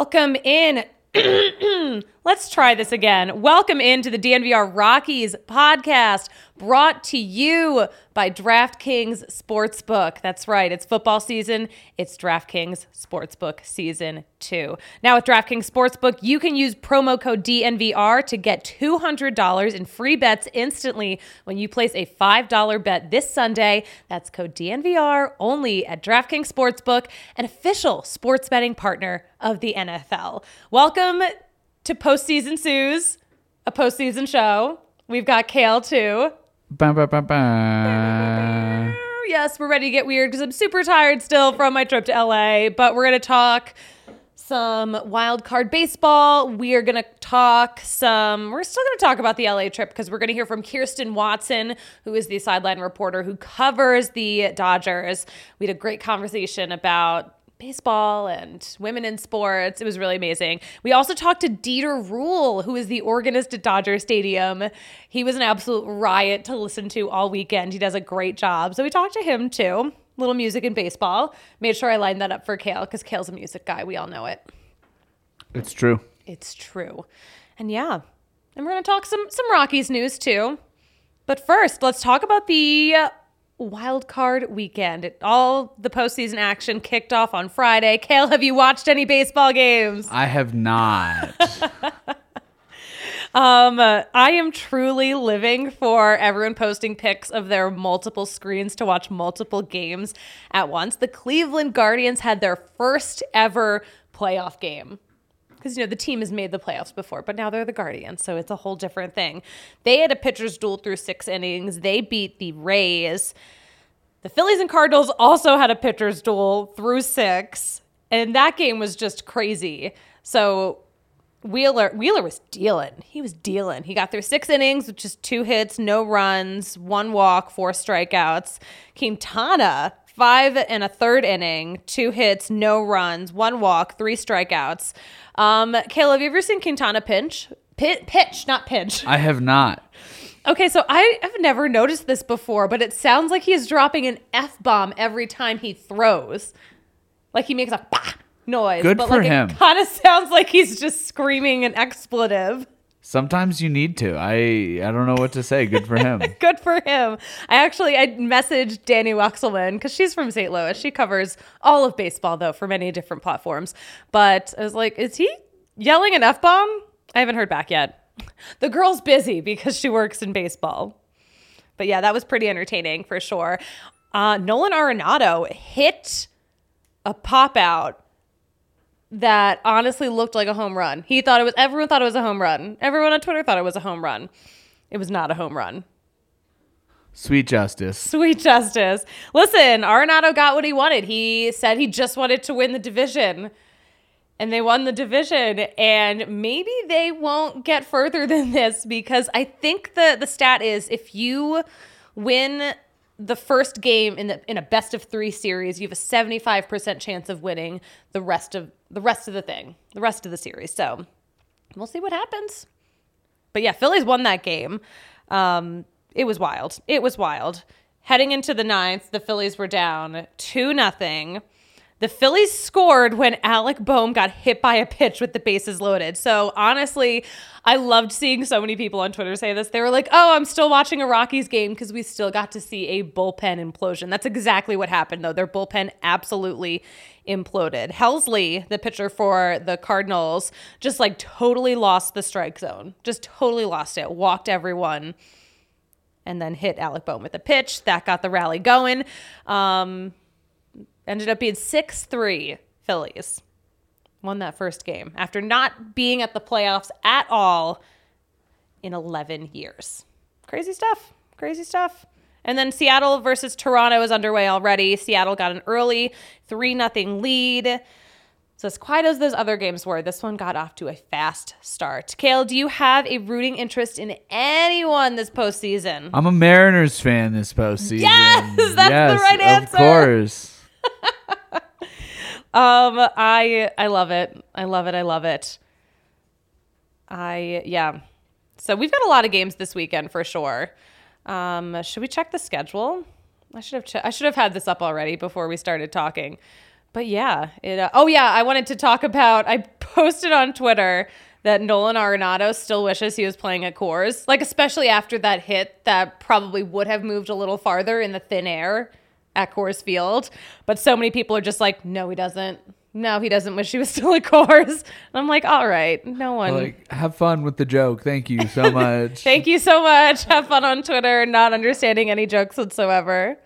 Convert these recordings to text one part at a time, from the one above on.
Welcome in. Try this again. Welcome into the DNVR Rockies podcast brought to you by DraftKings Sportsbook. That's right, it's football season. It's DraftKings Sportsbook season two. Now, with DraftKings Sportsbook, you can use promo code DNVR to get $200 in free bets instantly when you place a $5 bet this Sunday. That's code DNVR only at DraftKings Sportsbook, an official sports betting partner of the NFL. Welcome to Postseason Sue's, a postseason show. We've got Kale too. Ba, ba, ba. Yes, we're ready to get weird because I'm super tired still from my trip to LA, but we're going to talk some wild card baseball. We are going to talk some, we're still going to talk about the LA trip because we're going to hear from Kirsten Watson, who is the sideline reporter who covers the Dodgers. We had a great conversation about baseball and women in sports. It was really amazing. We also talked to Dieter Ruehle, who is the organist at Dodger Stadium. He was an absolute riot to listen to all weekend. He does a great job. So we talked to him too. Little music and baseball. Made sure I lined that up for Kale because Kale's a music guy. We all know it. It's true. It's true. And yeah, and we're going to talk some some Rockies news too. But first, let's talk about the wild card weekend. It, all the postseason action kicked off on Friday. Kale, have you watched any baseball games? I have not. Um, uh, I am truly living for everyone posting pics of their multiple screens to watch multiple games at once. The Cleveland Guardians had their first ever playoff game because you know the team has made the playoffs before, but now they're the Guardians, so it's a whole different thing. They had a pitcher's duel through six innings. They beat the Rays. The Phillies and Cardinals also had a pitcher's duel through six, and that game was just crazy. So Wheeler Wheeler was dealing. He was dealing. He got through six innings with just two hits, no runs, one walk, four strikeouts. Quintana five and a third inning, two hits, no runs, one walk, three strikeouts. Um, Kayla, have you ever seen Quintana pinch? Pit, pitch, not pinch. I have not. Okay, so I have never noticed this before, but it sounds like he's dropping an F bomb every time he throws. Like he makes a bah noise. Good but for like him. It kind of sounds like he's just screaming an expletive. Sometimes you need to. I I don't know what to say. Good for him. Good for him. I actually I messaged Dani Wexelman because she's from St. Louis. She covers all of baseball though for many different platforms. But I was like, is he yelling an F bomb? I haven't heard back yet. The girl's busy because she works in baseball. But yeah, that was pretty entertaining for sure. Uh, Nolan Arenado hit a pop out that honestly looked like a home run. He thought it was everyone thought it was a home run. Everyone on Twitter thought it was a home run. It was not a home run. Sweet justice. Sweet justice. Listen, Arenado got what he wanted. He said he just wanted to win the division. And they won the division. And maybe they won't get further than this because I think the, the stat is if you win the first game in the in a best of three series, you have a 75% chance of winning the rest of the rest of the thing, the rest of the series. So we'll see what happens. But yeah, Phillies won that game. Um, it was wild. It was wild. Heading into the ninth, the Phillies were down two nothing. The Phillies scored when Alec Bohm got hit by a pitch with the bases loaded. So honestly, I loved seeing so many people on Twitter say this. They were like, "Oh, I'm still watching a Rockies game because we still got to see a bullpen implosion." That's exactly what happened, though. Their bullpen absolutely imploded. Helsley, the pitcher for the Cardinals, just like totally lost the strike zone. Just totally lost it. Walked everyone and then hit Alec Bohm with a pitch. That got the rally going. Um, ended up being 6 3 Phillies. Won that first game after not being at the playoffs at all in 11 years. Crazy stuff. Crazy stuff. And then Seattle versus Toronto is underway already. Seattle got an early 3 0 lead. So as quiet as those other games were, this one got off to a fast start. Kale, do you have a rooting interest in anyone this postseason? I'm a Mariners fan this postseason. Yes, that's the right answer. Of course. Um, I I love it. I love it. I love it. I yeah. So we've got a lot of games this weekend for sure. Um, should we check the schedule? I should have che- I should have had this up already before we started talking. But yeah, it. Uh, oh yeah, I wanted to talk about. I posted on Twitter that Nolan Arenado still wishes he was playing at Coors, like especially after that hit that probably would have moved a little farther in the thin air at Coors Field. But so many people are just like, no, he doesn't. No, he doesn't wish he was still at Coors. And I'm like, all right, no one. Like, have fun with the joke. Thank you so much. Thank you so much. Have fun on Twitter, not understanding any jokes whatsoever.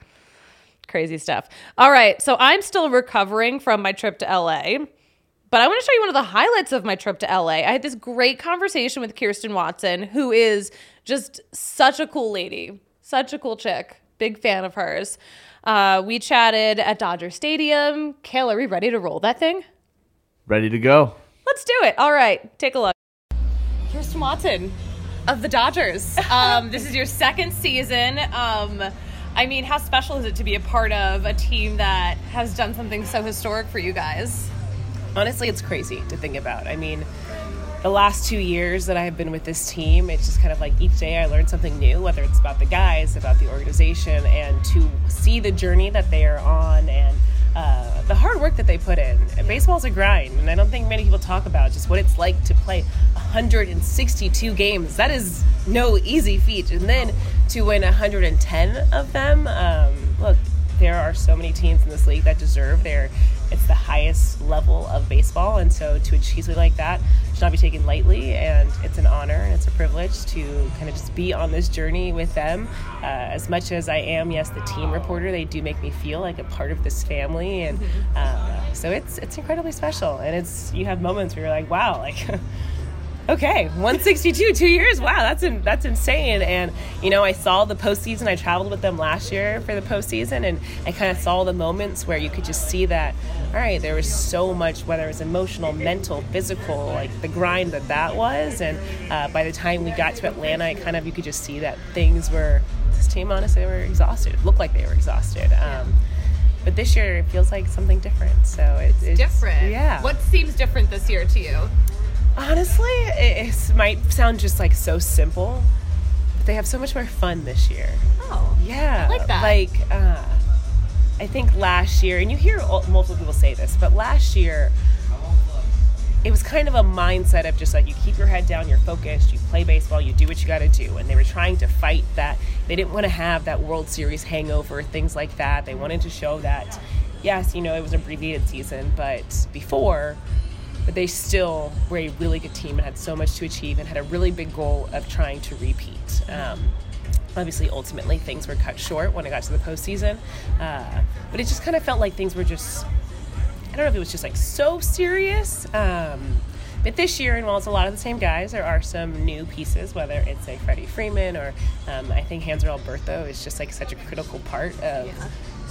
Crazy stuff. All right, so I'm still recovering from my trip to LA, but I want to show you one of the highlights of my trip to LA. I had this great conversation with Kirsten Watson, who is just such a cool lady, such a cool chick. Big fan of hers. Uh, we chatted at Dodger Stadium. Kale, are we ready to roll that thing? Ready to go. Let's do it. All right, take a look. Kirsten Watson of the Dodgers. Um, this is your second season. Um, I mean, how special is it to be a part of a team that has done something so historic for you guys? honestly, it's crazy to think about. I mean, the last two years that I have been with this team, it's just kind of like each day I learn something new, whether it's about the guys, about the organization, and to see the journey that they are on and uh, the hard work that they put in. Baseball's a grind, and I don't think many people talk about just what it's like to play 162 games. That is no easy feat. And then to win 110 of them, um, look, there are so many teams in this league that deserve their it's the highest level of baseball and so to achieve something like that should not be taken lightly and it's an honor and it's a privilege to kind of just be on this journey with them. Uh, as much as i am yes the team reporter they do make me feel like a part of this family and uh, so it's it's incredibly special and it's you have moments where you're like wow like Okay, 162, two years. Wow, that's in, that's insane. And you know, I saw the postseason. I traveled with them last year for the postseason, and I kind of saw the moments where you could just see that. All right, there was so much, whether it was emotional, mental, physical, like the grind that that was. And uh, by the time we got to Atlanta, I kind of you could just see that things were. This team, honestly, they were exhausted. It looked like they were exhausted. Um, but this year, it feels like something different. So it, it's Different. Yeah. What seems different this year to you? Honestly, it, it might sound just like so simple, but they have so much more fun this year. Oh, Yeah, I like that. Like, uh, I think last year, and you hear multiple people say this, but last year, it was kind of a mindset of just like you keep your head down, you're focused, you play baseball, you do what you got to do. And they were trying to fight that. They didn't want to have that World Series hangover, things like that. They wanted to show that, yes, you know, it was an abbreviated season, but before, but they still were a really good team and had so much to achieve and had a really big goal of trying to repeat. Um, obviously, ultimately, things were cut short when it got to the postseason, uh, but it just kind of felt like things were just I don't know if it was just like so serious. Um, but this year, and while it's a lot of the same guys, there are some new pieces, whether it's like Freddie Freeman or um, I think Hanser Alberto is just like such a critical part of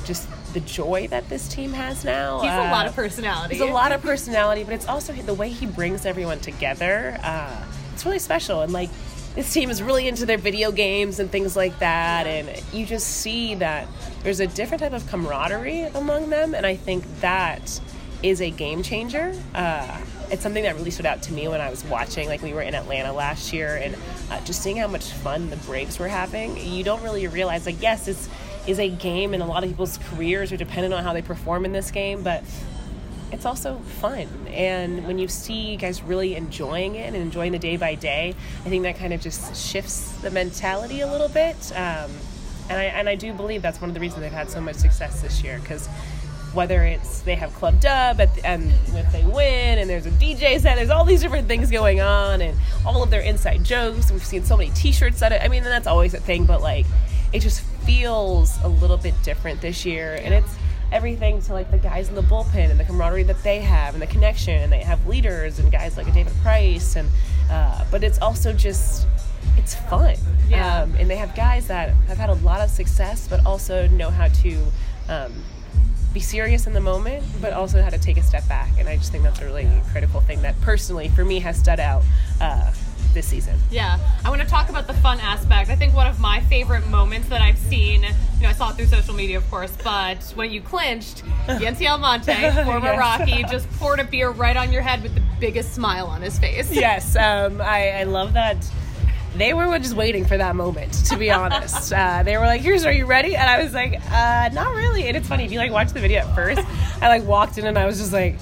just the joy that this team has now. He's a lot Uh, of personality. He's a lot of personality, but it's also the way he brings everyone together. Uh, it's really special, and like this team is really into their video games and things like that, and you just see that there's a different type of camaraderie among them, and I think that is a game changer. Uh, it's something that really stood out to me when I was watching. Like we were in Atlanta last year, and uh, just seeing how much fun the Braves were having. You don't really realize, like, yes, this is a game, and a lot of people's careers are dependent on how they perform in this game, but it's also fun. And when you see guys really enjoying it and enjoying the day by day, I think that kind of just shifts the mentality a little bit. Um, and I and I do believe that's one of the reasons they've had so much success this year because whether it's they have Club Dub at the, and if they win and there's a DJ set, there's all these different things going on and all of their inside jokes. We've seen so many T-shirts that I mean, that's always a thing, but like it just feels a little bit different this year, and it's everything to like the guys in the bullpen and the camaraderie that they have and the connection and they have leaders and guys like a David Price and uh, but it's also just it's fun Yeah. um, and they have guys that have had a lot of success but also know how to um, be serious in the moment but also how to take a step back and I just think that's a really critical thing that personally for me has stood out uh, this season Yeah, I want to talk about the fun aspect. I think one of my favorite moments that I've seen, you know, I saw it through social media, of course, but when you clinched, Yency Almonte, former Yes. Rocky, just poured a beer right on your head with the biggest smile on his face. yes, um, I, I love that. They were just waiting for that moment, to be honest. Uh, they were like, "Here's, are you ready?" And I was like, uh, "Not really." And it's funny if you like watch the video at first. I like walked in and I was just like,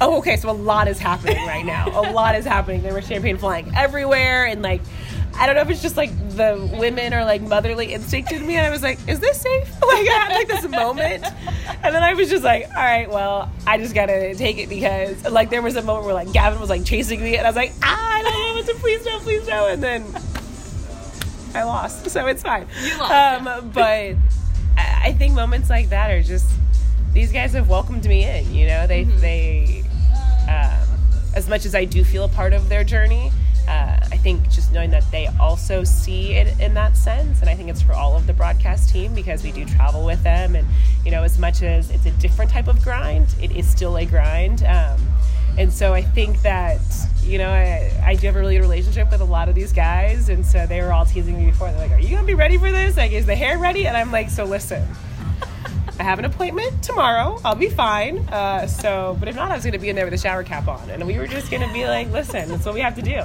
"Oh, okay." So a lot is happening right now. A lot is happening. There was champagne flying everywhere, and like, I don't know if it's just like the women or like motherly instinct in me. And I was like, "Is this safe?" Like I had like this moment, and then I was just like, "All right, well, I just gotta take it because like there was a moment where like Gavin was like chasing me, and I was like, ah, I don't know what to please no, please no, and then I lost, so it's fine. You lost, um, but I I think moments like that are just these guys have welcomed me in. You know, they they um, as much as I do feel a part of their journey. Uh, I think just knowing that they also see it in that sense, and I think it's for all of the broadcast team because we do travel with them, and you know, as much as it's a different type of grind, it is still a grind. Um, and so I think that, you know, I, I do have a really good relationship with a lot of these guys. And so they were all teasing me before. They're like, Are you to be ready for this? Like, is the hair ready? And I'm like, So listen, I have an appointment tomorrow. I'll be fine. Uh, so, but if not, I was to be in there with a shower cap on. And we were just to be like, Listen, that's what we have to do.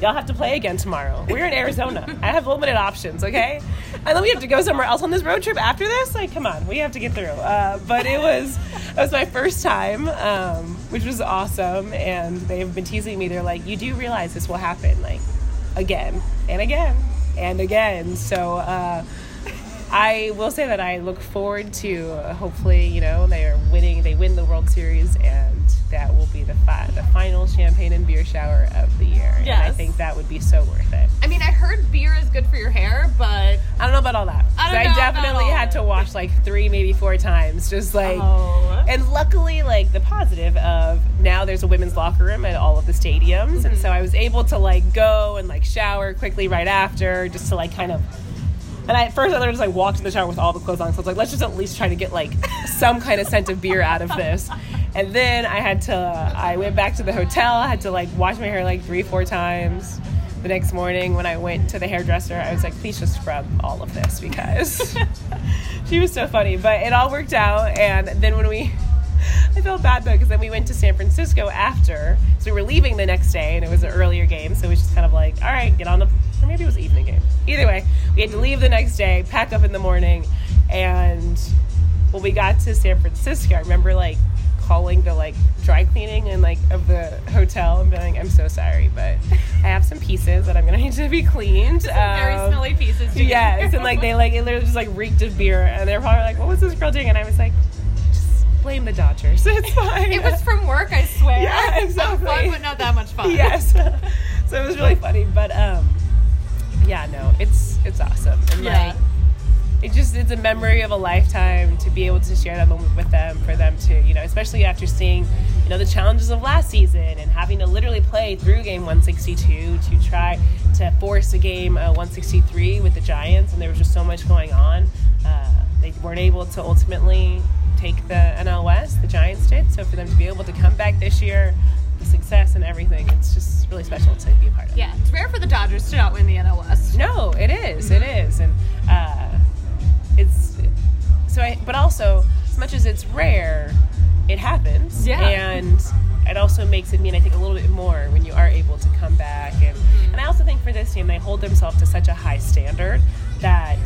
Y'all have to play again tomorrow. We're in Arizona. I have limited options, okay? And then we have to go somewhere else on this road trip after this. Like, come on, we have to get through. Uh, but it was it was my first time, um, which was awesome. And they've been teasing me. They're like, you do realize this will happen, like again and again and again. So. Uh, I will say that I look forward to uh, hopefully, you know, they are winning, they win the World Series, and that will be the fi- the final champagne and beer shower of the year. And I think that would be so worth it. I mean, I heard beer is good for your hair, but I don't know about all that. I don't I know about definitely had to wash like three, maybe four times, just like. Oh. And luckily, like the positive of now there's a women's locker room at all of the stadiums, Mm-hmm. and so I was able to like go and like shower quickly right after, just to like kind of. And I, at first, I literally just like walked in the shower with all the clothes on, so I was like, let's just at least try to get like some kind of scent of beer out of this. And then I had to, I went back to the hotel. I had to like wash my hair like three, four times. The next morning, when I went to the hairdresser, I was like, please just scrub all of this because she was so funny. But it all worked out. And then when we, I felt bad though because then we went to San Francisco after, so we were leaving the next day, and it was an earlier game, so it was just kind of like, all right, get on the, or maybe it was evening game. Either way, we had to leave the next day, pack up in the morning, and when we got to San Francisco, I remember like calling the like dry cleaning and like of the hotel and being like, I'm so sorry, but I have some pieces that I'm gonna need to be cleaned. very Um, smelly pieces. Yes, and like they like it literally just like reeked of beer, and they're probably like, "What was this girl doing?" And I was like, "Just blame the Dodgers. It's fine." It was from work, I swear. Yeah, exactly. fun, but not that much fun. yes. so it was really funny, but um, yeah, no, it's it's awesome, and Yeah. like it just it's a memory of a lifetime to be able to share that moment with them for them to you know especially after seeing you know the challenges of last season and having to literally play through game 162 to try to force a game uh, 163 with the giants and there was just so much going on uh, they weren't able to ultimately take the NL West the giants did so for them to be able to come back this year the success and everything it's just really special to be a part of Yeah, it's rare for the Dodgers to not win the NL West. no, it is. It is, and uh, it's so. I, but also, as much as it's rare, it happens. Yeah. and it also makes it mean I think a little bit more when you are able to come back, and and I also think for this team they hold themselves to such a high standard that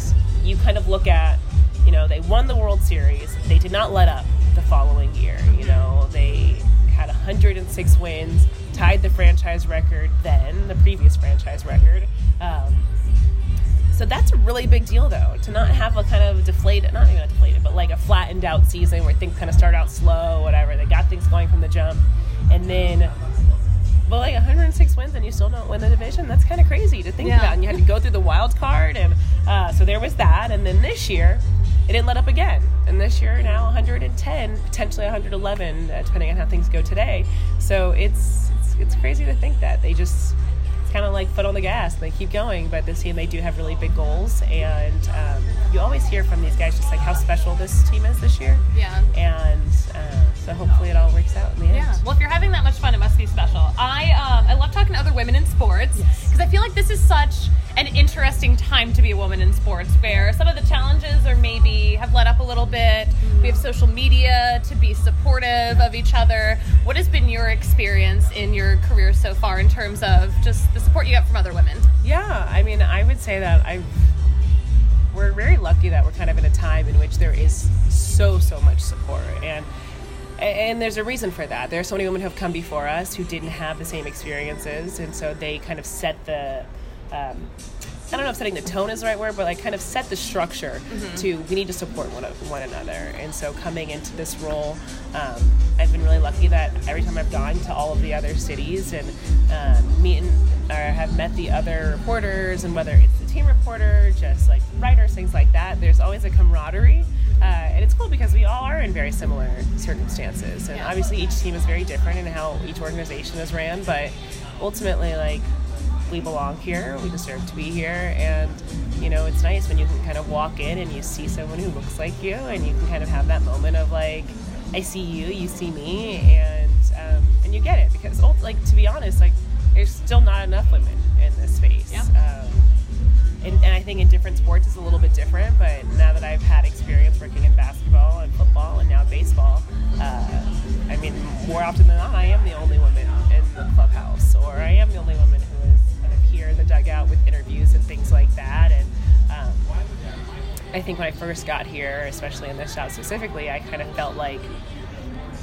you kind of look at, you know, they won the World Series, they did not let up the following year. You know, they had 106 wins, tied the franchise record then, the previous franchise record. Um, so that's a really big deal, though, to not have a kind of deflated, not even a deflated, but like a flattened out season where things kind of start out slow, whatever. They got things going from the jump. And then, but like 106 wins and you still don't win the division, that's kind of crazy to think Yeah. about. And you had to go through the wild card. And uh, so there was that. And then this year, it didn't let up again. And this year, now 110, potentially 111, uh, depending on how things go today. So it's, it's, crazy to think that. They just, it's kind of like foot on the gas. and They keep going, but this team they do have really big goals, and um, you always hear from these guys just like how special this team is this year. Yeah. And uh, so hopefully it all works out in the end. Yeah. Well, if you're having that much fun, it must be special. I um, I love talking to other women in sports because I feel like this is such an interesting time to be a woman in sports, where some of the challenges are maybe have let up a little bit. We have social media to be supportive of each other. What has been your experience in your career so far in terms of just the support you get from other women? Yeah, I mean, I would say that I we're very lucky that we're kind of in a time in which there is so so much support and and there's a reason for that. There are so many women who have come before us who didn't have the same experiences, and so they kind of set the. Um, I don't know if setting the tone is the right word, but like kind of set the structure to we need to support one, one another. And so coming into this role, um, I've been really lucky that every time I've gone to all of the other cities and um, meeting or have met the other reporters, and whether it's the team reporter, just like writers, things like that, there's always a camaraderie. Uh, and it's cool because we all are in very similar circumstances. And obviously, each team is very different in how each organization is ran, but ultimately, like, we belong here, we deserve to be here, and you know, it's nice when you can kind of walk in and you see someone who looks like you, and you can kind of have that moment of like, I see you, you see me, and um, and you get it because, like, to be honest, like, there's still not enough women and, and I think in different sports it's a little bit different, but now that I've had experience working in basketball and football and now baseball, uh, I mean, more often than not, I am the only woman in the clubhouse, or I am the only woman who is kind of here in the dugout with interviews and things like that. And um, I think when I first got here, especially in this job specifically, I kind of felt like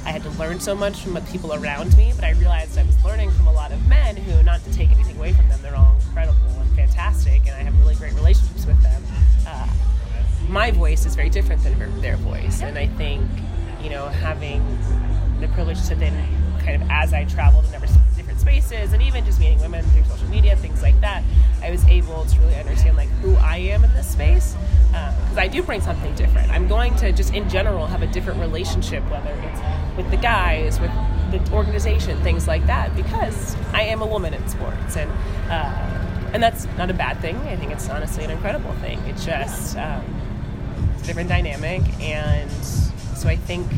I had to learn so much from the people around me, but I realized I was learning from a lot of men who, not to take anything away from them, they're all incredible fantastic, and I have really great relationships with them. Uh, my voice is very different than her, their voice, and I think, you know, having the privilege to then kind of, as I traveled in different different spaces, and even just meeting women through social media, things like that, I was able to really understand like who I am in this space because I do bring something different. I'm going to just in general have a different relationship, whether it's with the guys, with the organization, things like that, because I am a woman in sports, and uh, and that's not a bad thing. I think it's honestly an incredible thing. It's just um, it's a different dynamic, and so I think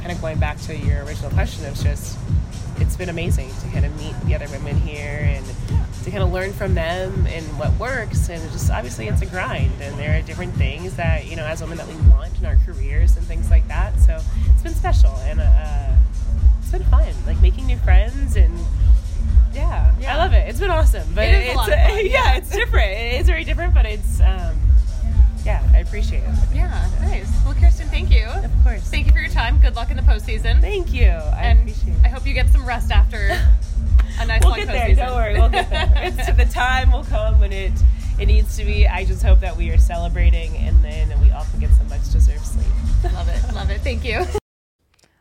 kind of going back to your original question, it's just it's been amazing to kind of meet the other women here and to kind of learn from them and what works and just obviously it's a grind and there are different things that you know as women that we want in our careers and things like that so it's been special and uh, it's been fun like making new friends and yeah, I love it. It's been awesome, but It is a lot of fun, yeah. yeah. it's different. It is very different, but it's um, yeah, I appreciate it. Yeah, nice. Well, Kirsten, thank you. Of course. Thank you for your time. Good luck in the postseason. Thank you. I and appreciate I hope you get some rest after a nice We'll long get postseason. there. Don't worry. We'll get there. it's the time will come when it it needs to be. I just hope that we are celebrating and then we all can get some much deserved sleep. love it. Love it. Thank you.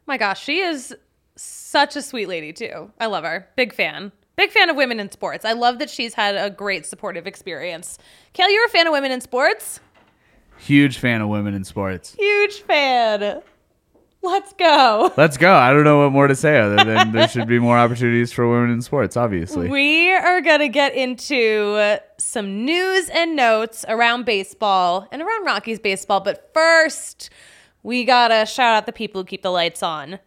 My gosh, she is such a sweet lady too. I love her. Big fan. Big fan of women in sports. I love that she's had a great supportive experience. Kale, you're a fan of women in sports? Huge fan of women in sports. Huge fan. Let's go. Let's go. I don't know what more to say other than there should be more opportunities for women in sports, obviously. We are going to get into some news and notes around baseball and around Rockies baseball. But first, we got to shout out the people who keep the lights on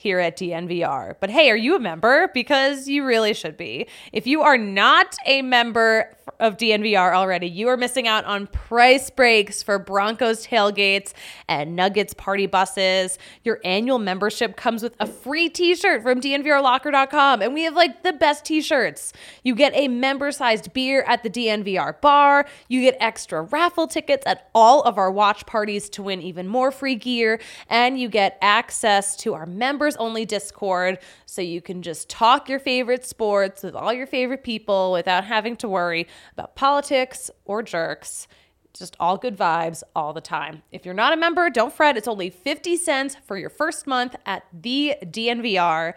here at DNVR. But hey, are you a member? Because you really should be. If you are not a member of DNVR already, you are missing out on price breaks for Broncos tailgates and Nuggets party buses. Your annual membership comes with a free t shirt from DNVRlocker.com. And we have like the best t shirts. You get a member sized beer at the DNVR bar. You get extra raffle tickets at all of our watch parties to win even more free gear. And you get access to our members only Discord so you can just talk your favorite sports with all your favorite people without having to worry about politics or jerks. Just all good vibes all the time. If you're not a member, don't fret. It's only 50 cents for your first month at thednvr.com.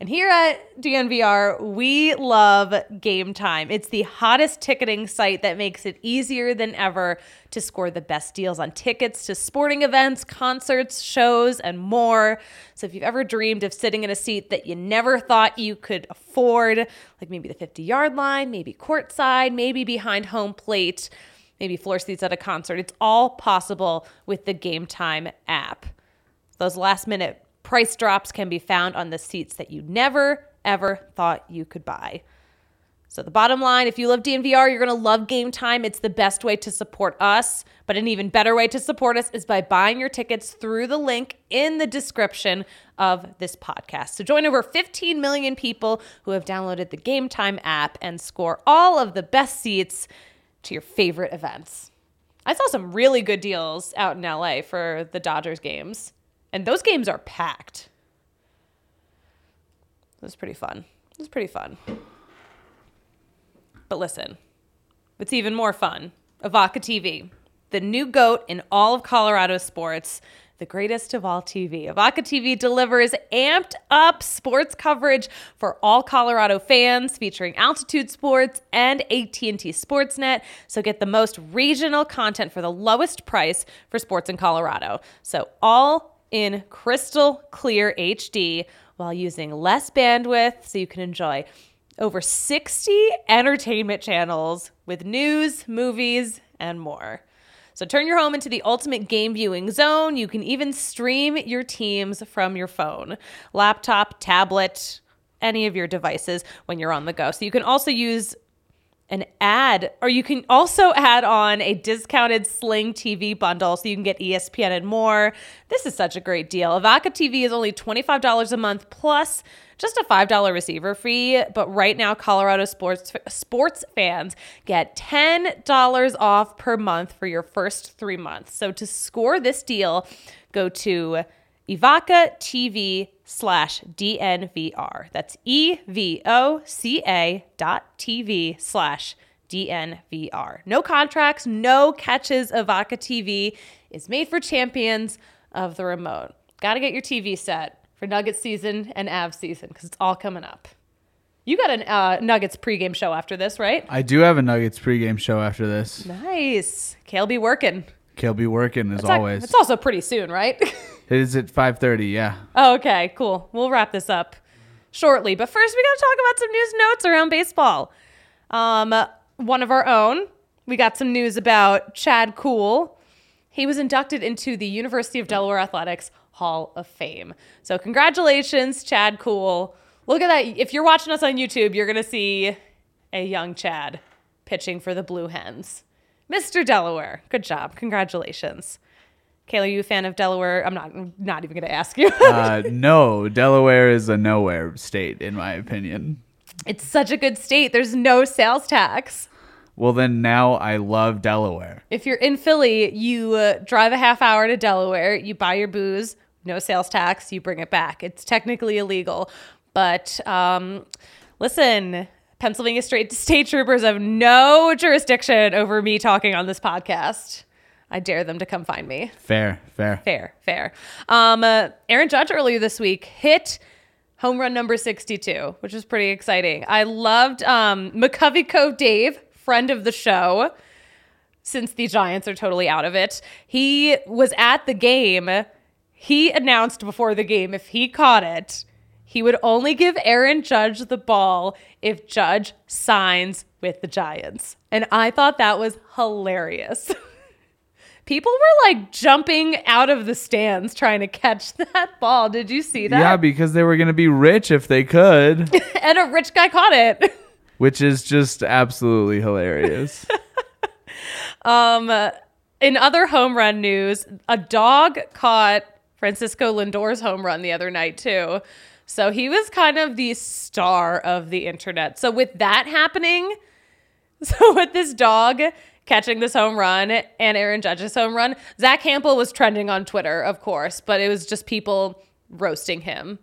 And here at DNVR, we love Game Time. It's the hottest ticketing site that makes it easier than ever to score the best deals on tickets to sporting events, concerts, shows, and more. So if you've ever dreamed of sitting in a seat that you never thought you could afford, like maybe the 50 yard line, maybe courtside, maybe behind home plate, maybe floor seats at a concert, it's all possible with the Game Time app. Those last minute price drops can be found on the seats that you never, ever thought you could buy. So, the bottom line if you love DNVR, you're going to love Game Time. It's the best way to support us. But an even better way to support us is by buying your tickets through the link in the description of this podcast. So, join over 15 million people who have downloaded the Game Time app and score all of the best seats to your favorite events. I saw some really good deals out in LA for the Dodgers games. And those games are packed. It was pretty fun. It was pretty fun. But listen, it's even more fun? Evoca TV, the new goat in all of Colorado sports, the greatest of all TV. Evoca TV delivers amped up sports coverage for all Colorado fans, featuring Altitude Sports and AT&T Sportsnet. So get the most regional content for the lowest price for sports in Colorado. So all in crystal clear HD while using less bandwidth so you can enjoy over 60 entertainment channels with news, movies, and more. So turn your home into the ultimate game viewing zone. You can even stream your teams from your phone, laptop, tablet, any of your devices when you're on the go. So you can also use an ad, or you can also add on a discounted Sling TV bundle so you can get ESPN and more. This is such a great deal. Avaka TV is only $25 a month plus just a $5 receiver fee, but right now Colorado sports sports fans get $10 off per month for your first 3 months. So to score this deal, go to Evoca TV slash DNVR. That's E V O C A dot TV slash DNVR. No contracts, no catches. Evoca TV is made for champions of the remote. Got to get your TV set for Nuggets season and Av season because it's all coming up. You got a uh, Nuggets pregame show after this, right? I do have a Nuggets pregame show after this. Nice. Kale be working. Kale be working as ac- always. it's also pretty soon, right? it is at 5:30. Yeah. Oh, okay, cool. We'll wrap this up shortly. But first, we got to talk about some news notes around baseball. Um, one of our own. We got some news about Chad Kuhl. He was inducted into the University of Delaware Athletics Hall of Fame. So, congratulations, Chad Kuhl. Look at that. If you're watching us on YouTube, you're to see a young Chad pitching for the Blue Hens. Mr. Delaware, good job. Congratulations. Kayla, are you a fan of Delaware? I'm not not even going to ask you. Uh, no, Delaware is a nowhere state, in my opinion. it's such a good state. There's no sales tax. Well, then now I love Delaware. If you're in Philly, you uh, drive a half hour to Delaware, you buy your booze, no sales tax, you bring it back. It's technically illegal. But um, listen, Pennsylvania state, state troopers have no jurisdiction over me talking on this podcast. I dare them to come find me. Fair, fair. Fair, fair. Um, uh, Aaron Judge earlier this week hit home run number 62, which is pretty exciting. I loved um, McCovey Cove Dave, friend of the show, since the Giants are totally out of it. He was at the game. He announced before the game if he caught it, he would only give Aaron Judge the ball if Judge signs with the Giants. And I thought that was hilarious. People were like jumping out of the stands trying to catch that ball. Did you see that? Yeah, because they were going to be rich if they could, and a rich guy caught it. which is just absolutely hilarious. Um, in other home run news, a dog caught Francisco Lindor's home run the other night too. So he was kind of the star of the internet. So with that happening, so with this dog catching this home run and Aaron Judge's home run, Zach Hample was trending on Twitter, of course, but it was just people roasting him.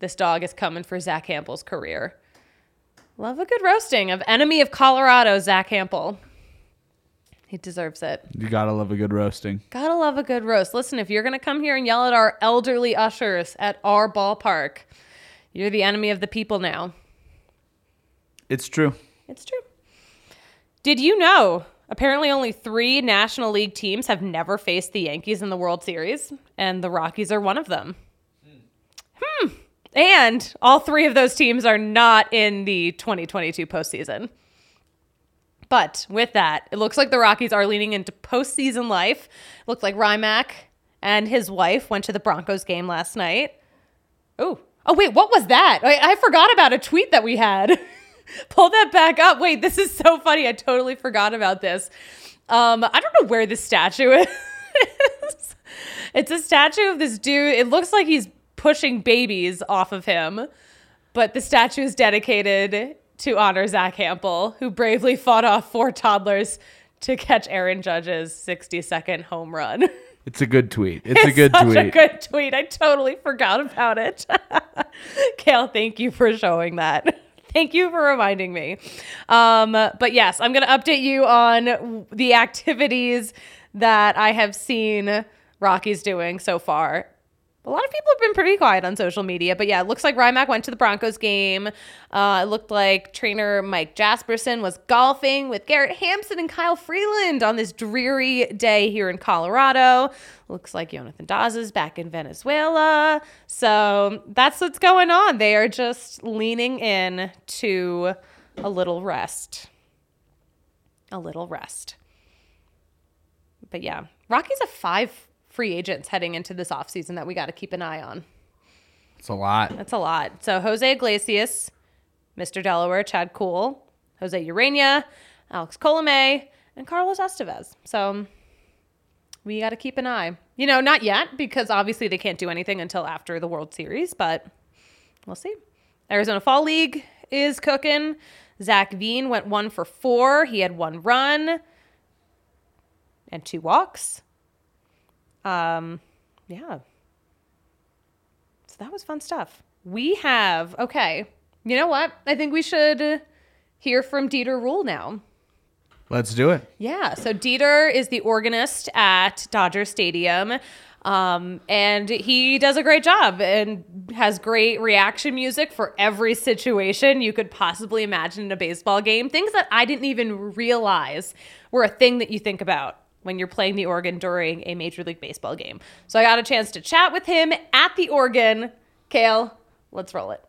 This dog is coming for Zach Hample's career. Love a good roasting of enemy of Colorado, Zach Hample. He deserves it. you got to love a good roasting. Gotta love a good roast. Listen, if you're gonna come here and yell at our elderly ushers at our ballpark, you're the enemy of the people now. It's true. It's true. Did you know? Apparently, only three National League teams have never faced the Yankees in the World Series, and the Rockies are one of them. Hmm. And all three of those teams are not in the 2022 postseason. But with that, it looks like the Rockies are leaning into postseason life. Looked like Rymack and his wife went to the Broncos game last night. Oh, oh wait, what was that? I, I forgot about a tweet that we had. Pull that back up. Wait, this is so funny. I totally forgot about this. Um, I don't know where this statue is. it's a statue of this dude. It looks like he's pushing babies off of him, but the statue is dedicated to honor Zach Hample, who bravely fought off four toddlers to catch Aaron Judge's 60 second home run. It's a good tweet. It's, a good Such tweet. a good tweet. I totally forgot about it. Kale, thank you for showing that. Thank you for reminding me. Um, but yes, I'm going to update you on the activities that I have seen Rocky's doing so far. A lot of people have been pretty quiet on social media, but yeah, it looks like Rymack went to the Broncos game. Uh, it looked like trainer Mike Jasperson was golfing with Garrett Hampson and Kyle Freeland on this dreary day here in Colorado. Looks like Jonathan Daza is back in Venezuela. So that's what's going on. They are just leaning in to a little rest. A little rest. But yeah, Rocky's a five free agents heading into this offseason that we got to keep an eye on. It's a lot. That's a lot. So Jose Iglesias, Mr. Delaware, Chad Kuhl, Jose Ureña, Alex Colome, and Carlos Estevez. So um, we got to keep an eye. You know, not yet because obviously they can't do anything until after the World Series, but we'll see. Arizona Fall League is cooking. Zac Veen went one for four. He had one run and two walks. Um, yeah. So that was fun stuff. We have, okay, you know what? I think we should hear from Dieter Ruehle now. Let's do it. Yeah. So Dieter is the organist at Dodger Stadium. Um, and he does a great job and has great reaction music for every situation you could possibly imagine in a baseball game. Things that I didn't even realize were a thing that you think about when you're playing the organ during a Major League Baseball game. So I got a chance to chat with him at the organ. Kale, let's roll it.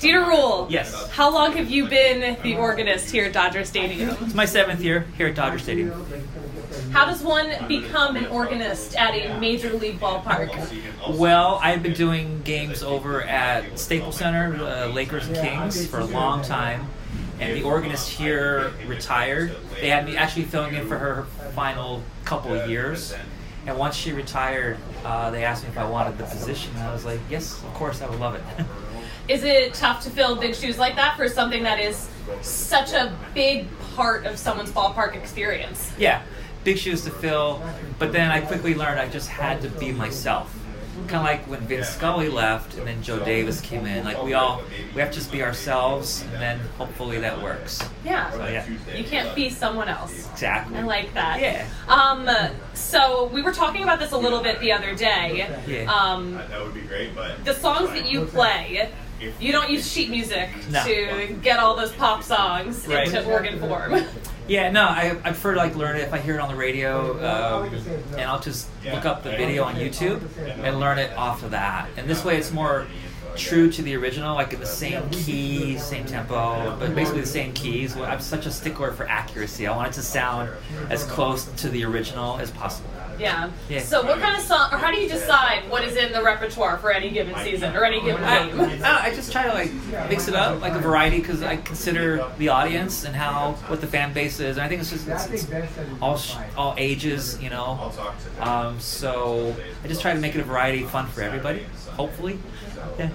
Dieter Ruehle. Yes. How long have you been the organist here at Dodger Stadium? It's my seventh year here at Dodger Stadium. How does one become an organist at a major league ballpark? Well, I've been doing games over at Staples Center, uh, Lakers and Kings, for a long time. And the organist here retired. They had me actually filling in for her final couple of years. And once she retired, uh, they asked me if I wanted the position. And I was like, yes, of course, I would love it. Is it tough to fill big shoes like that for something that is such a big part of someone's ballpark experience? yeah, big shoes to fill. But then I quickly learned I just had to be myself. Kind of like when Vince Scully left and then Joe Davis came in. Like we all, we have to just be ourselves, and then hopefully that works. Yeah. So yeah, You can't be someone else. exactly. I like that. Yeah. Um, so we were talking about this a little bit the other day. Yeah. Um, That would be great, but the songs that you play, you don't use sheet music No. to get all those pop songs Right. into organ form. Yeah, no, I, I prefer to like learn it if I hear it on the radio, um, and I'll just look up the video on YouTube and learn it off of that. And this way, it's more true to the original, like in the same key, same tempo, but basically the same keys. I'm such a stickler for accuracy. I want it to sound as close to the original as possible. Yeah. Yeah. So, what kind of song, or how do you decide what is in the repertoire for any given season or any given I, game? I, I just try to like mix it up, like a variety, because I consider the audience and how what the fan base is. And I think it's just it's, it's all sh- all ages, you know. Um, so I just try to make it a variety, fun for everybody. Hopefully, yeah.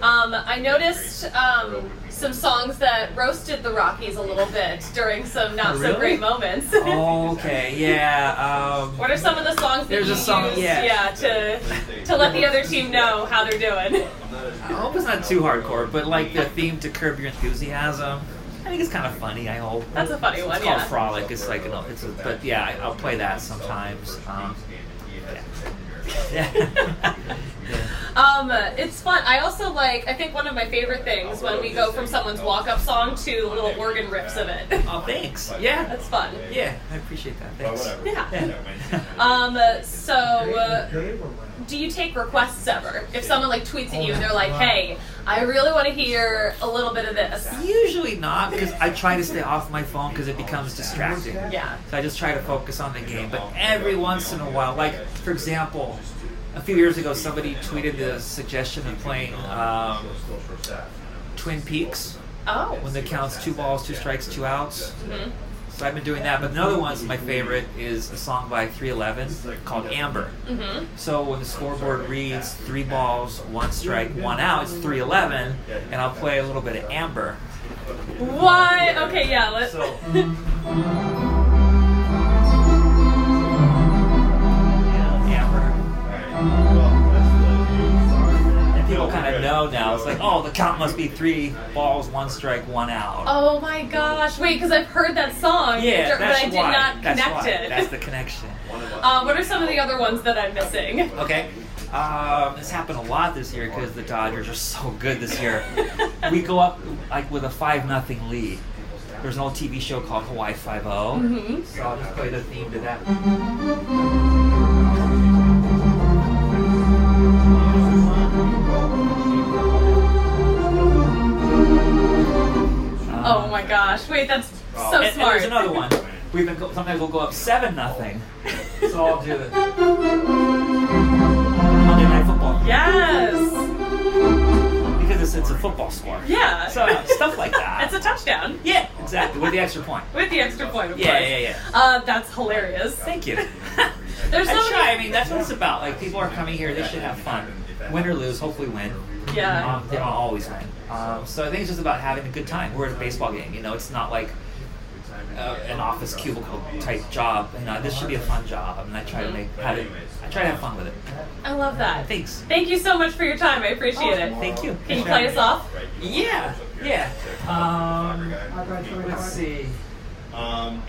Um, I noticed um, some songs that roasted the Rockies a little bit during some not so Really? great moments. Okay, yeah. Um, what are some of the songs that There's you a song- use, yeah. to to let the other team know how they're doing? I hope it's not too hardcore, but like the theme to Curb Your Enthusiasm. I think it's kind of funny. I hope That's a funny one, It's called yeah. Frolic. It's like, an, it's a, but yeah, I'll play that sometimes. Um, yeah. yeah. Um, it's fun. I also like. I think one of my favorite things when we go from someone's walk-up song to little organ riffs of it. Oh, thanks. Yeah, That's fun. yeah, I appreciate that. Thanks. Yeah. Um, so, uh, do you take requests ever? If someone like tweets at you and they're like, "Hey, I really want to hear a little bit of this." Usually not, because I try to stay off my phone because it becomes distracting. Yeah. So I just try to focus on the game. But every once in a while, like for example, a few years ago, somebody tweeted the suggestion of playing um, Twin Peaks Oh. when the counts two balls, two strikes, two outs. So I've been doing that. But another one's my favorite is a song by 311 called Amber. Mm-hmm. So when the scoreboard reads three balls, one strike, one out, it's 311, and I'll play a little bit of Amber. Why? Okay, yeah. Let's. So. people kind of know now. It's like, oh, the count must be three balls, one strike, one out. Oh my gosh! Wait, because I've heard that song, yeah, but that's I did why. not that's connect why. it. That's the connection. Uh, what are some of the other ones that I'm missing? Okay. Um, this happened a lot this year because the Dodgers are so good this year. we go up like with a five nothing lead. There's an old TV show called Hawaii Five O. Mm-hmm. So I'll just play the theme to that. Oh my gosh! Wait, that's so and, and smart. there's another one. We've been go- sometimes we'll go up seven nothing. So I'll do it. Monday Night Football. Yes. Because it's, it's a football score. Yeah. So stuff like that. It's a touchdown yeah, exactly. With the extra point. with the extra point, of Yeah, course. yeah, yeah. Uh, that's hilarious. Thank you. There's I so try. I mean, that's what it's about. Like people are coming here, they should have fun. Win or lose, hopefully win. Yeah. Um, they don't always win. Um, so I think it's just about having a good time. We're at a baseball game. You know, it's not like uh, an office cubicle type job. You know, this should be a fun job, and I try to make have it. I try to have fun with it. I love that. Thanks. Thank you so much for your time. I appreciate it. Thank you. Can you play us off? Yeah, yeah. Um, let's see. Um,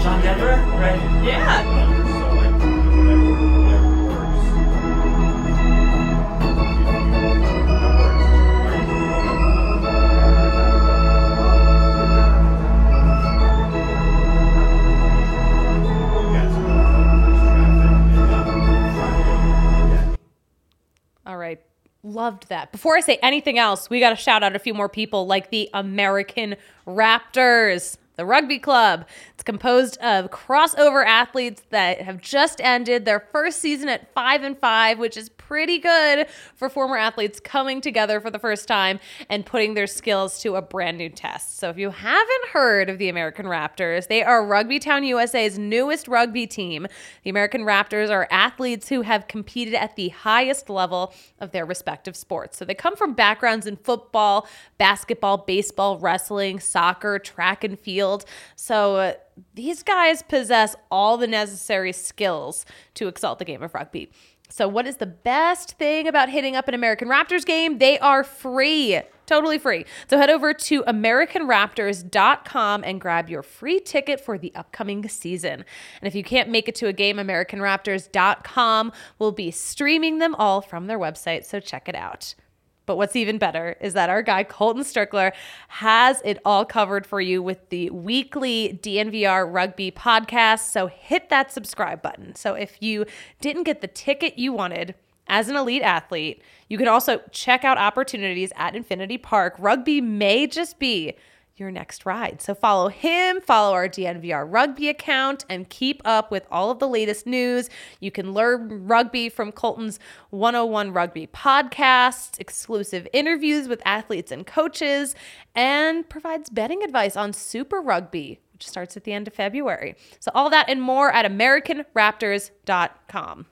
John Denver, right? Yeah. Loved that. Before I say anything else, we got to shout out a few more people like the American Raptors, the rugby club. It's composed of crossover athletes that have just ended their first season at 5 and 5, which is pretty good for former athletes coming together for the first time and putting their skills to a brand new test. So if you haven't heard of the American Raptors, they are Rugby Town USA's newest rugby team. The American Raptors are athletes who have competed at the highest level of their respective sports. So they come from backgrounds in football, basketball, baseball, wrestling, soccer, track and field. So uh, these guys possess all the necessary skills to excel the game of rugby. So, what is the best thing about hitting up an American Raptors game? They are free, totally free. So, head over to AmericanRaptors.com and grab your free ticket for the upcoming season. And if you can't make it to a game, AmericanRaptors.com will be streaming them all from their website. So, check it out. But what's even better is that our guy Colton Strickler has it all covered for you with the weekly DNVR rugby podcast. So hit that subscribe button. So if you didn't get the ticket you wanted, as an elite athlete, you can also check out opportunities at Infinity Park. Rugby may just be your next ride. So follow him, follow our DNVR rugby account, and keep up with all of the latest news. You can learn rugby from Colton's 101 Rugby podcast, exclusive interviews with athletes and coaches, and provides betting advice on Super Rugby, which starts at the end of February. So all that and more at AmericanRaptors.com.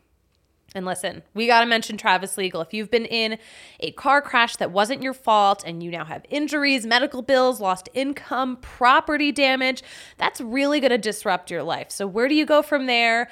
And listen, we got to mention Travis Legal. If you've been in a car crash that wasn't your fault and you now have injuries, medical bills, lost income, property damage, that's really going to disrupt your life. So, where do you go from there?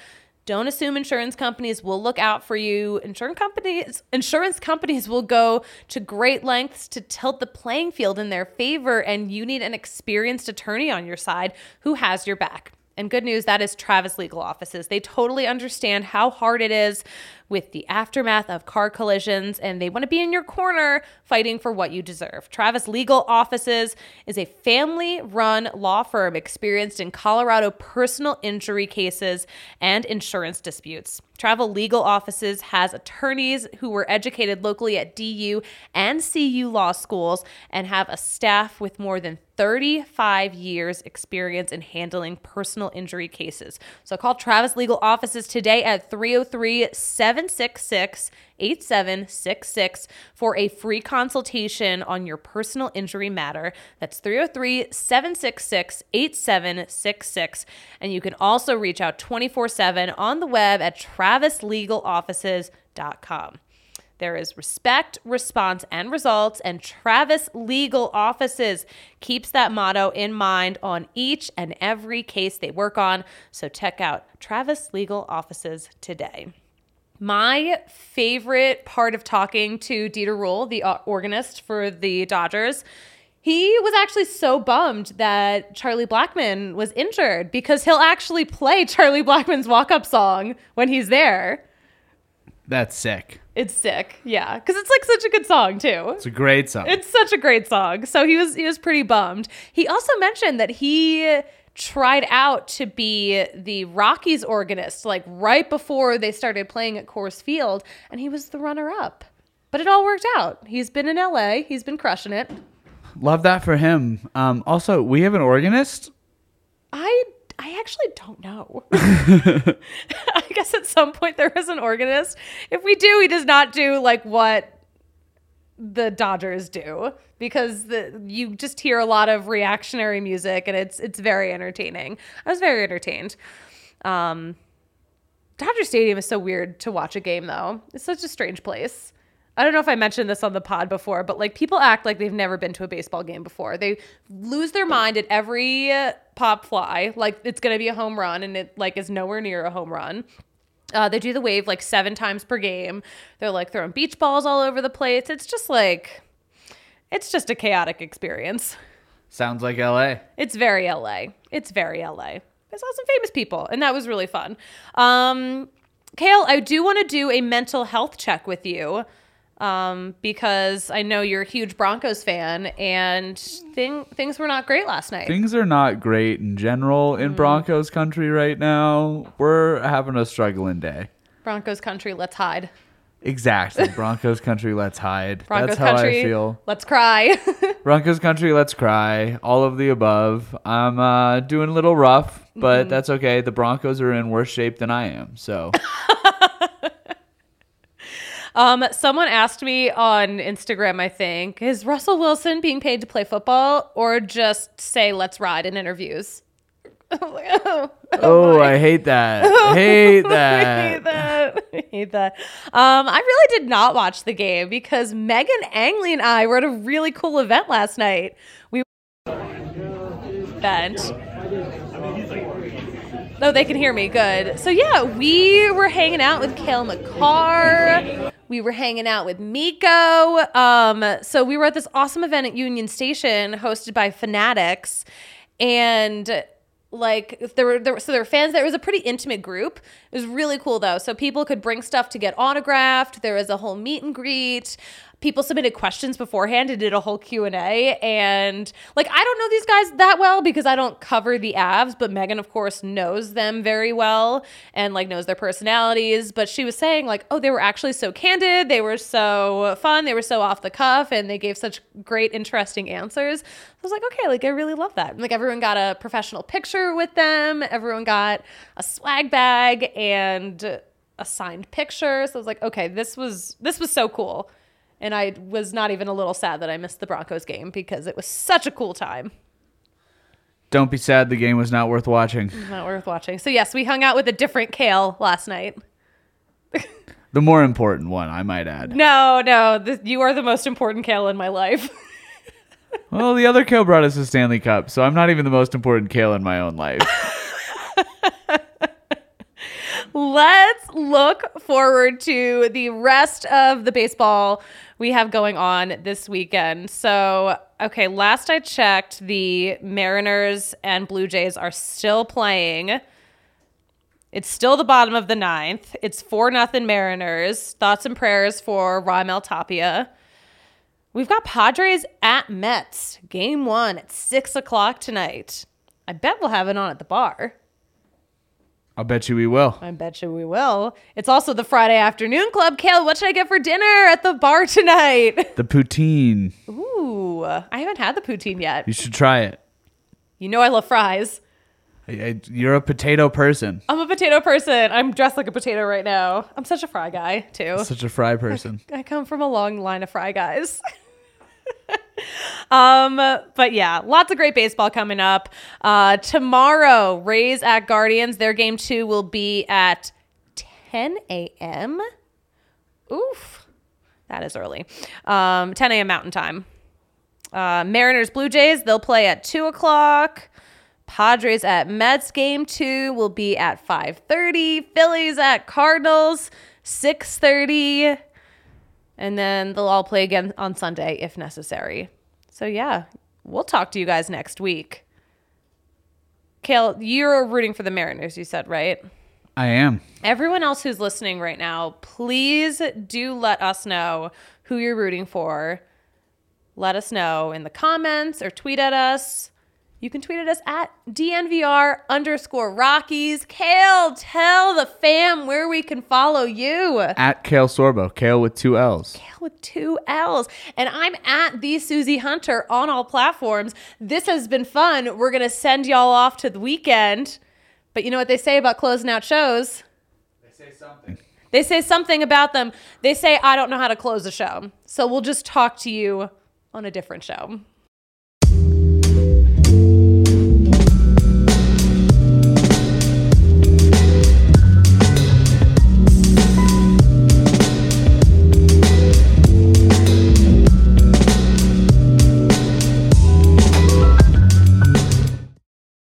Don't assume insurance companies will look out for you. Insurance companies insurance companies will go to great lengths to tilt the playing field in their favor and you need an experienced attorney on your side who has your back. And good news, that is Travis Legal Offices. They totally understand how hard it is with the aftermath of car collisions, and they want to be in your corner fighting for what you deserve. Travis Legal Offices is a family run law firm experienced in Colorado personal injury cases and insurance disputes. Travis Legal Offices has attorneys who were educated locally at DU and CU law schools and have a staff with more than 35 years experience in handling personal injury cases. So call Travis Legal Offices today at 303 766 8766 for a free consultation on your personal injury matter. That's 303 766 8766. And you can also reach out 24 7 on the web at travislegaloffices.com. There is respect, response, and results, and Travis Legal Offices keeps that motto in mind on each and every case they work on. So check out Travis Legal Offices today. My favorite part of talking to Dieter Ruehle, the uh, organist for the Dodgers, he was actually so bummed that Charlie Blackmon was injured because he'll actually play Charlie Blackmon's walk up song when he's there. That's sick. It's sick, yeah, because it's like such a good song too. It's a great song. It's such a great song. So he was he was pretty bummed. He also mentioned that he tried out to be the Rockies organist like right before they started playing at Coors Field, and he was the runner up. But it all worked out. He's been in LA. He's been crushing it. Love that for him. Um, also, we have an organist. I I actually don't know. I guess at some point there is an organist. If we do, he does not do like what the Dodgers do because the you just hear a lot of reactionary music and it's it's very entertaining. I was very entertained. Um Dodger Stadium is so weird to watch a game though. It's such a strange place. I don't know if I mentioned this on the pod before, but like people act like they've never been to a baseball game before. They lose their mind at every pop fly, like it's going to be a home run and it like is nowhere near a home run. Uh, they do the wave like seven times per game. They're like throwing beach balls all over the place. It's just like, it's just a chaotic experience. Sounds like LA. It's very LA. It's very LA. I saw some famous people, and that was really fun. Um, Kale, I do want to do a mental health check with you um, because I know you're a huge Broncos fan, and thing, things were not great last night. Things are not great in general in Broncos country right now. We're having a struggling day. Broncos country, let's hide. Exactly. Broncos country, let's hide. Broncos That's how country, I feel. let's cry. Broncos country, let's cry. All of the above. I'm uh, doing a little rough, but that's okay. The Broncos are in worse shape than I am. So Um, someone asked me on Instagram, I think, is Russell Wilson being paid to play football or just say let's ride in interviews? Oh, Oh, I hate that. I hate I that. hate that. I hate that. Um, I really did not watch the game because Megan Angley and I were at a really cool event last night. We event. Oh, they can hear me. Good. So yeah, we were hanging out with Cale Makar. We were hanging out with Mikko. Um, so we were at this awesome event at Union Station hosted by Fanatics, and like there were there were, so there were fans there. It was a pretty intimate group. It was really cool though. So people could bring stuff to get autographed. There was a whole meet and greet. People submitted questions beforehand and did a whole q&a and like i don't know these guys that well because i don't cover the avs but megan of course knows them very well and like knows their personalities. But she was saying like oh they were actually so candid. They were so fun. They were so off the cuff and they gave such great interesting answers. I was like okay like i really love that. Like everyone got a professional picture with them. Everyone got a swag bag and a signed picture. So i was like okay this was this was so cool and I was not even a little sad that I missed the Broncos game because it was such a cool time. Don't be sad. The game was not worth watching. Not worth watching. So yes, we hung out with a different Kale last night. The more important one, I might add. No, no, you are the most important Kale in my life. Well, the other Kale brought us a Stanley Cup, so I'm not even the most important Kale in my own life. Let's look forward to the rest of the baseball we have going on this weekend. So, okay, last I checked, the Mariners and Blue Jays are still playing. It's still the bottom of the ninth. It's 4 nothing Mariners. Thoughts and prayers for Raimel Tapia. We've got Padres at Mets, game one at 6 o'clock tonight. I bet we'll have it on at the bar. I'll bet you we will. I bet you we will. It's also the Friday afternoon club. Kale, what should I get for dinner at the bar tonight? The poutine. Ooh, I haven't had the poutine yet. You should try it. You know I love fries. I- I- You're a potato person. I'm a potato person. I'm dressed like a potato right now. I'm such a fry guy, too. Such a fry person. I come from a long line of fry guys. um, but yeah, lots of great baseball coming up. Uh, tomorrow, Rays at Guardians. Their game two will be at 10 a.m. Oof, that is early. Um, 10 a.m. Mountain Time. Uh, Mariners Blue Jays. They'll play at two o'clock. Padres at Mets game two will be at 5:30. Phillies at Cardinals 6:30 and then they'll all play again on Sunday if necessary. So yeah, we'll talk to you guys next week. Kale, you're rooting for the Mariners, you said, right? I am. Everyone else who's listening right now, please do let us know who you're rooting for. Let us know in the comments or tweet at us. You can tweet at us at DNVR underscore Rockies. Kale, tell the fam where we can follow you. At Kale Sorbo. Kale with two L's. Kale with two L's. And I'm at the Susie Hunter on all platforms. This has been fun. We're gonna send y'all off to the weekend. But you know what they say about closing out shows? They say something. They say something about them. They say I don't know how to close a show. So we'll just talk to you on a different show.